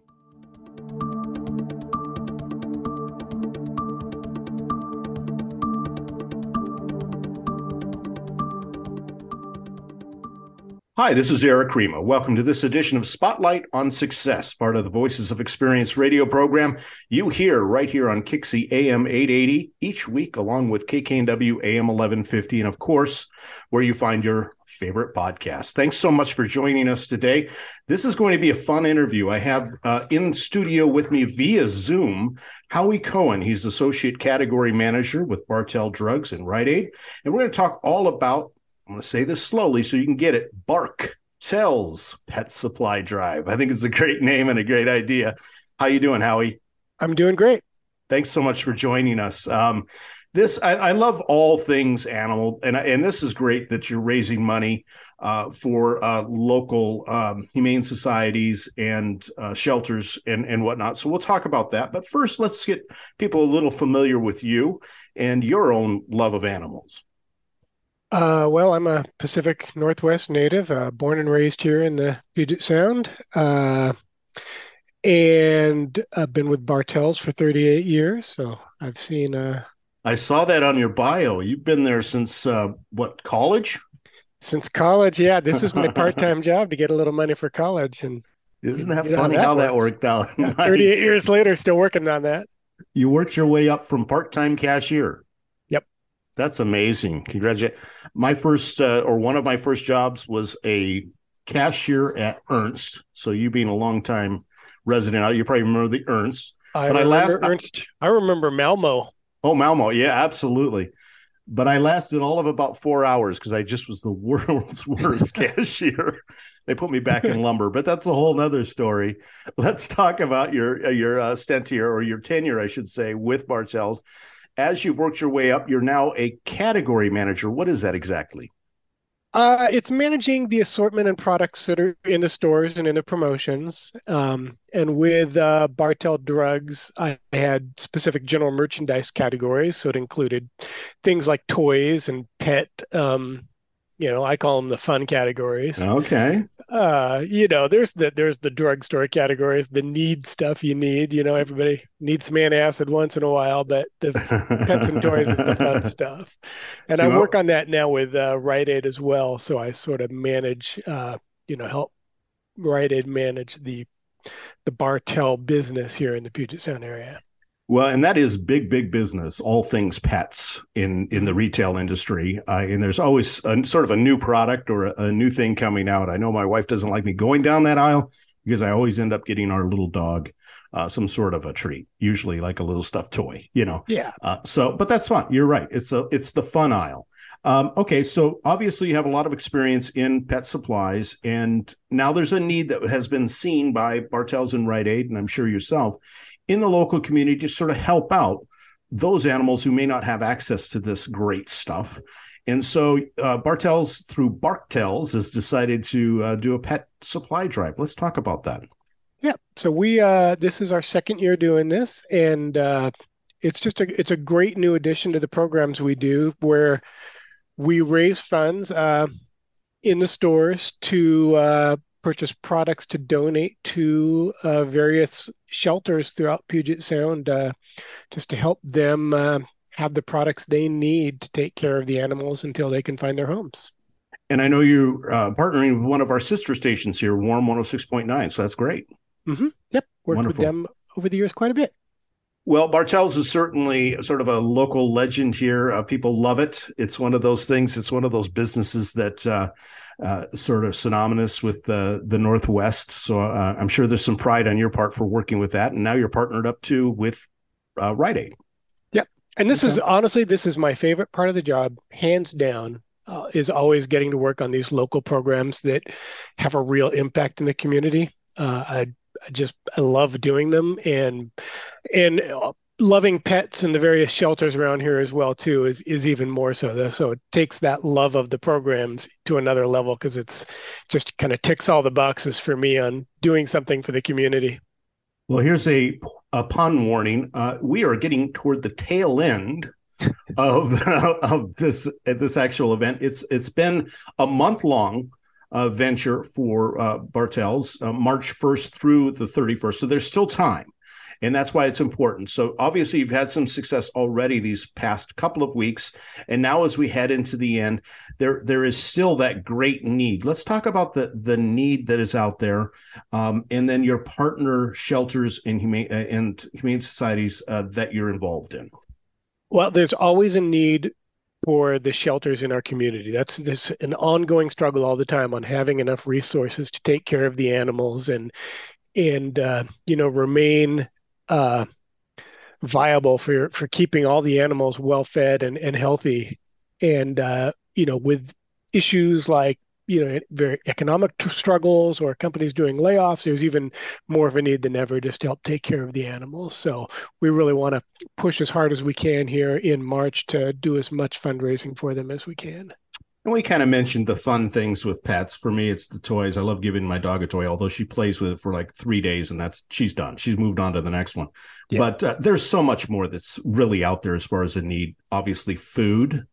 Hi, this is Eric Rima. Welcome to this edition of Spotlight on Success, part of the Voices of Experience radio program you hear right here on KIXI AM 880 each week, along with KKNW AM 1150, and of course, where you find your favorite podcast. Thanks so much for joining us today. This is going to be a fun interview. I have uh, in studio with me via Zoom Howie Cohen. He's Associate Category Manager with Bartell Drugs and Rite Aid. And we're going to talk all about I'm going to say this slowly so you can get it. Bark Tells Pet Supply Drive. I think it's a great name and a great idea. How you doing, Howie? I'm doing great. Thanks so much for joining us. Um, this I, I, love all things animal, and and this is great that you're raising money uh, for uh, local um, humane societies and uh, shelters and and whatnot. So we'll talk about that. But first, let's get people a little familiar with you and your own love of animals. Uh, well, I'm a Pacific Northwest native, uh, born and raised here in the Puget Sound, uh, and I've been with Bartell's for 38 years. So I've seen. Uh, I saw that on your bio. You've been there since uh, what college? Since college, yeah. This is my part-time job to get a little money for college, and isn't that funny how, that, that worked out? Yeah, nice. 38 years later, still working on that. You worked your way up from part-time cashier that's amazing. Congratulations. My first uh, or one of my first jobs was a cashier at Ernst. So you being a long time resident, you probably remember the Ernst. I but remember I last, Ernst. I remember Malmo. Oh, Malmo. Yeah, absolutely. But I lasted all of about four hours because I just was the world's worst cashier. They put me back in lumber, but that's a whole nother story. Let's talk about your your uh, stint here or your tenure, I should say, with Bartell's as you've worked your way up, you're now a category manager. What is that exactly? Uh, it's managing the assortment and products that are in the stores and in the promotions. Um, and with uh, Bartell Drugs, I had specific general merchandise categories. So it included things like toys and pet um, you know i call them the fun categories. Okay. Uh you know there's the there's the drugstore categories the need stuff you need. You know everybody needs some antacid once in a while but the pets and toys is the fun stuff. And so i work on that now with uh, Rite Aid as well so i sort of manage uh you know help Rite Aid manage the the Bartell business here in the Puget Sound area well, and that is big, big business. All things pets in in the retail industry, uh, and there's always a, sort of a new product or a, a, new thing coming out. I know my wife doesn't like me going down that aisle because I always end up getting our little dog uh, some sort of a treat, usually like a little stuffed toy. You know. Yeah. Uh, so, but that's fun. You're right. It's a it's the fun aisle. Um, okay, so obviously you have a lot of experience in pet supplies, and now there's a need that has been seen by Bartell's and Rite Aid, and I'm sure yourself in the local community to sort of help out those animals who may not have access to this great stuff. And so uh, Bartell's through Barktels has decided to uh, do a pet supply drive. Let's talk about that. Yeah. So we uh, this is our second year doing this, and uh, it's just a it's a great new addition to the programs we do, where we raise funds uh, in the stores to uh, purchase products to donate to uh, various shelters throughout Puget Sound uh, just to help them uh, have the products they need to take care of the animals until they can find their homes. And I know you're uh, partnering with one of our sister stations here, Warm 106.9. So that's great. Mm-hmm. Yep. Worked Wonderful. with them over the years quite a bit. Well, Bartell's is certainly sort of a local legend here. Uh, people love it. It's one of those things. It's one of those businesses that uh, uh, sort of synonymous with the the Northwest. So uh, I'm sure there's some pride on your part for working with that, and now you're partnered up too with uh, Rite Aid. Yep, and this okay. is honestly this is my favorite part of the job, hands down. Uh, is always getting to work on these local programs that have a real impact in the community. Uh, I, I just I love doing them, and and loving pets and the various shelters around here as well too is is even more so so it takes that love of the programs to another level because it's just kind of ticks all the boxes for me on doing something for the community well here's a, a pun warning uh, we are getting toward the tail end of of this this actual event. It's it's been a month long uh, venture for uh, Bartell's, uh, March 1st through the 31st. So there's still time. And that's why it's important. So obviously, you've had some success already these past couple of weeks, and now as we head into the end, there there is still that great need. Let's talk about the the need that is out there, um, and then your partner shelters and humane uh, and humane societies uh, that you're involved in. Well, there's always a need for the shelters in our community. That's this an ongoing struggle all the time on having enough resources to take care of the animals and and uh, you know remain uh, viable for for keeping all the animals well fed and, and healthy. And uh, you know with issues like you know very economic struggles or companies doing layoffs there's even more of a need than ever just to help take care of the animals so we really want to push as hard as we can here in march to do as much fundraising for them as we can and we kind of mentioned the fun things with pets. For me, it's the toys. I love giving my dog a toy, although she plays with it for like three days and that's she's done. She's moved on to the next one. Yeah. But uh, there's so much more that's really out there as far as a need. Obviously, food.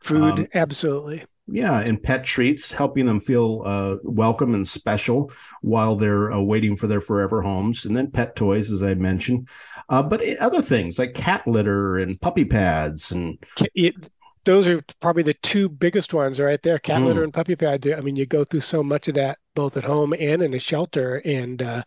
Food, um, absolutely yeah and pet treats helping them feel uh, welcome and special while they're uh, waiting for their forever homes and then pet toys as i mentioned uh, but other things like cat litter and puppy pads and it, those are probably the two biggest ones right there cat mm. litter and puppy pads i mean you go through so much of that both at home and in a shelter and uh,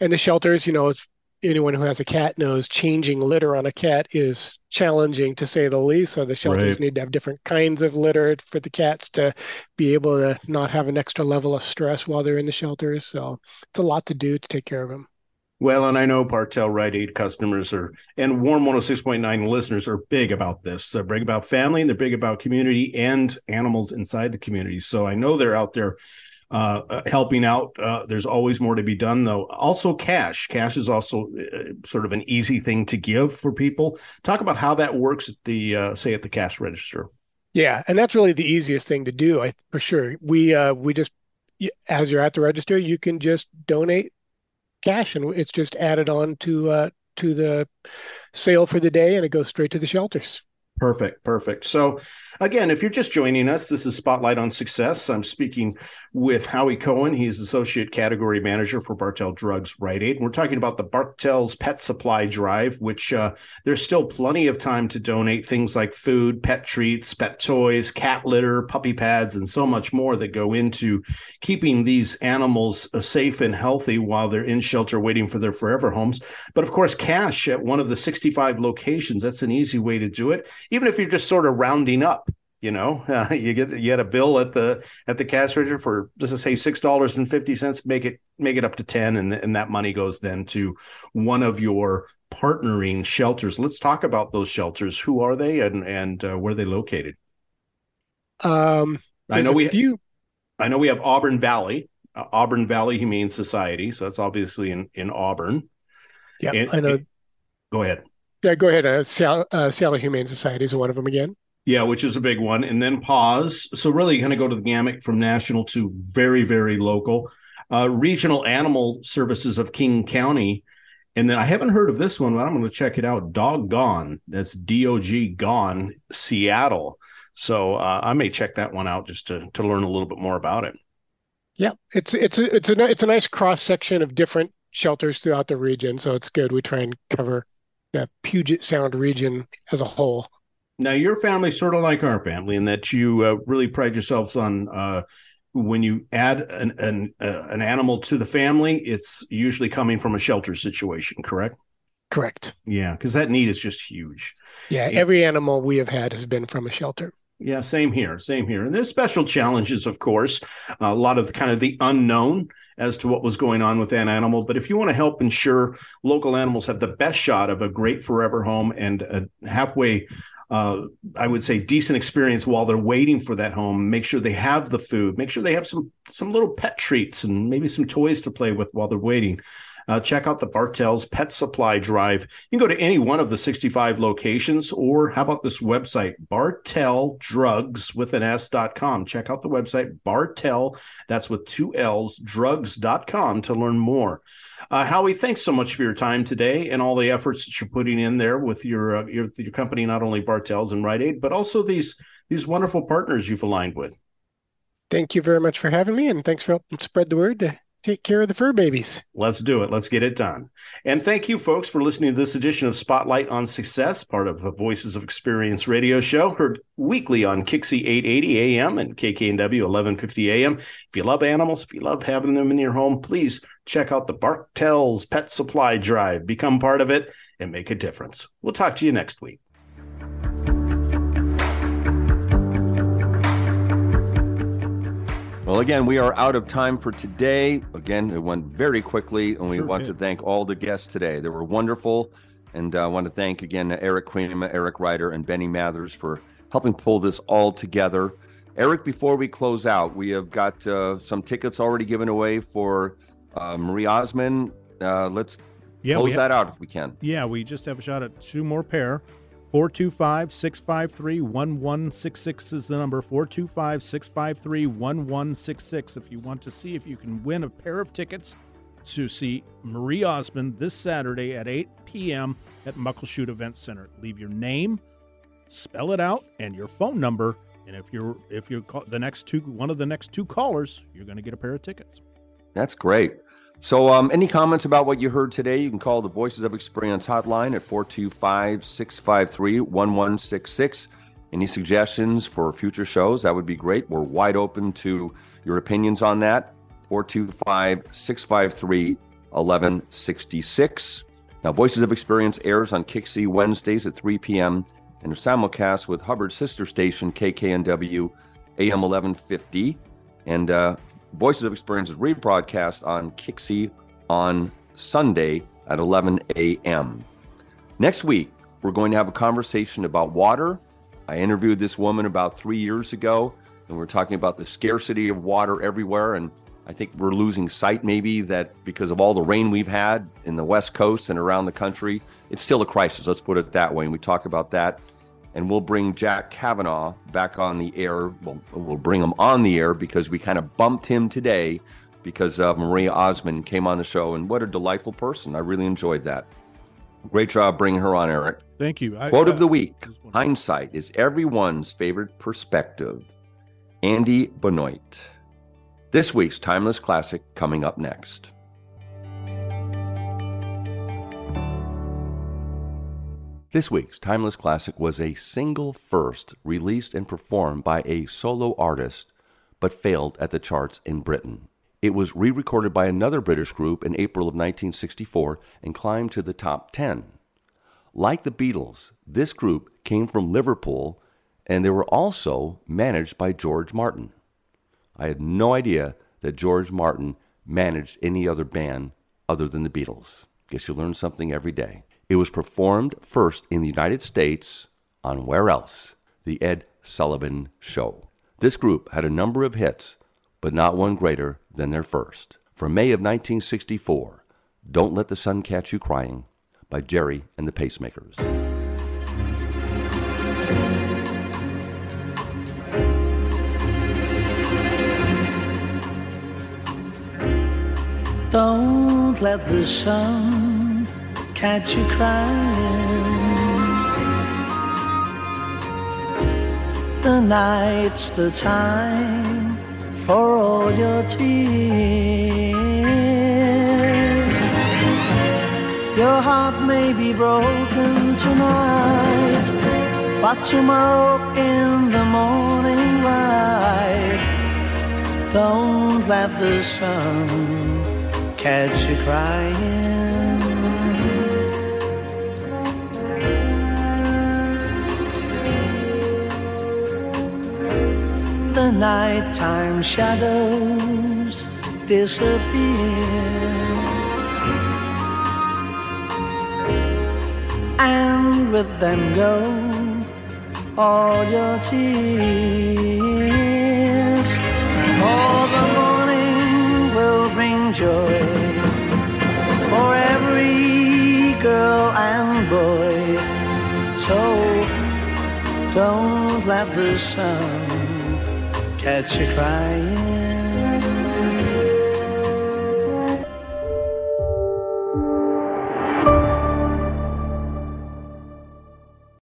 and the shelters you know it's anyone who has a cat knows changing litter on a cat is challenging to say the least. So the shelters right. need to have different kinds of litter for the cats to be able to not have an extra level of stress while they're in the shelters. So it's a lot to do to take care of them. Well, and I know Bartell Rite Aid customers are and Warm 106.9 listeners are big about this. They're big about family and they're big about community and animals inside the community. So I know they're out there uh, uh, helping out. Uh, there's always more to be done, though. Also, cash. Cash is also uh, sort of an easy thing to give for people. Talk about how that works at the uh, say at the cash register. Yeah, and that's really the easiest thing to do, I, for sure. We uh, we just as you're at the register, you can just donate cash, and it's just added on to uh, to the sale for the day, and it goes straight to the shelters. Perfect, perfect. So, again, if you're just joining us, this is Spotlight on Success. I'm speaking with Howie Cohen. He's Associate Category Manager for Bartell Drugs Rite Aid. We're talking about the Bartell's Pet Supply Drive, which uh, there's still plenty of time to donate things like food, pet treats, pet toys, cat litter, puppy pads, and so much more that go into keeping these animals uh, safe and healthy while they're in shelter waiting for their forever homes. But of course, cash at one of the 65 locations, that's an easy way to do it even if you're just sort of rounding up you know uh, you get you get a bill at the at the cash register for just say six dollars and fifty cents make it make it up to 10 and, and that money goes then to one of your partnering shelters. Let's talk about those shelters. Who are they and and uh, where are they located? Um i know we few i know we have auburn valley uh, auburn valley humane society so that's obviously in in auburn. Yeah i know. go ahead yeah, go ahead. Uh, Sal, uh, Seattle Humane Society is one of them again. Yeah, which is a big one. And then PAWS. So really kind of go to the gamut from national to very, very local. Uh, regional Animal Services of King County. And then I haven't heard of this one, but I'm going to check it out. Dog Gone. That's D O G Gone, Seattle. So uh, I may check that one out just to to learn a little bit more about it. Yeah, it's it's a, it's a it's a nice cross section of different shelters throughout the region. So it's good. We try and cover the Puget Sound region as a whole. Now, your family's sort of like our family in that you uh, really pride yourselves on uh, when you add an an, uh, an animal to the family, it's usually coming from a shelter situation, correct? Correct. Yeah, because that need is just huge. Yeah, every animal we have had has been from a shelter. Yeah, same here, same here. And there's special challenges, of course, a lot of kind of the unknown as to what was going on with that animal. But if you want to help ensure local animals have the best shot of a great forever home and a halfway, uh, I would say, decent experience while they're waiting for that home, make sure they have the food, make sure they have some some little pet treats and maybe some toys to play with while they're waiting uh, check out the Bartell's Pet Supply Drive. You can go to any one of the 65 locations, or how about this website, bartelldrugs with an S.com. Check out the website, Bartell, that's with two L's, drugs.com to learn more. Uh, Howie, thanks so much for your time today and all the efforts that you're putting in there with your uh, your, your company, not only Bartell's and Rite Aid, but also these these wonderful partners you've aligned with. Thank you very much for having me, and thanks for helping spread the word take care of the fur babies. Let's do it. Let's get it done. And thank you, folks, for listening to this edition of Spotlight on Success, part of the Voices of Experience radio show, heard weekly on KIXI 880 AM and KKNW 1150 AM. If you love animals, if you love having them in your home, please check out the Bartell's Pet Supply Drive. Become part of it and make a difference. We'll talk to you next week. Well, again, we are out of time for today. Again, it went very quickly, and we sure want did. to thank all the guests today. They were wonderful. And uh, I want to thank again Eric Krema, Eric Ryder, and Benny Mathers for helping pull this all together. Eric, before we close out, we have got uh, some tickets already given away for uh, Marie Osmond. Uh, let's yeah, close have, that out if we can. Yeah, we just have a shot at two more pair. 425 653 1166 is the number. 425 653 1166 if you want to see if you can win a pair of tickets to see Marie Osmond this Saturday at 8 p.m. at Muckleshoot Event Center. Leave your name, spell it out, and your phone number. And if you're if you're the next two one of the next two callers, you're going to get a pair of tickets. That's great. So, um, any comments about what you heard today? You can call the Voices of Experience hotline at 425 653 1166. Any suggestions for future shows? That would be great. We're wide open to your opinions on that. 425 653 1166. Now, Voices of Experience airs on KIXI Wednesdays at 3 p.m. and a simulcast with Hubbard's sister station, KKNW AM 1150. And uh, Voices of Experience is rebroadcast on KIXI on Sunday at 11 a.m. Next week, we're going to have a conversation about water. I interviewed this woman about three years ago, and we're talking about the scarcity of water everywhere. And I think we're losing sight, maybe, that because of all the rain we've had in the West Coast and around the country, it's still a crisis. Let's put it that way. And we talk about that and we'll bring Jack Kavanaugh back on the air. We'll, we'll bring him on the air because we kind of bumped him today because uh, Maria Osmond came on the show, and what a delightful person. I really enjoyed that. Great job bringing her on, Eric. Thank you. I, Quote I, of the week Hindsight is everyone's favorite perspective. Andy Benoit. This week's Timeless Classic coming up next. This week's Timeless Classic was a single first released and performed by a solo artist, but failed at the charts in Britain. It was re recorded by another British group in April of 1964 and climbed to the top 10. Like the Beatles, this group came from Liverpool and they were also managed by George Martin. I had no idea that George Martin managed any other band other than the Beatles. Guess you learn something every day. It was performed first in the United States on Where Else? The Ed Sullivan Show. This group had a number of hits, but not one greater than their first. From May of 1964, Don't Let the Sun Catch You Crying by Gerry and the Pacemakers. Don't let the sun catch you crying. The night's the time for all your tears. Your heart may be broken tonight, but tomorrow in the morning light, don't let the sun catch you crying. The nighttime shadows disappear. And with them go all your tears. For the morning will bring joy for every girl and boy. So don't let the sun catch you crying.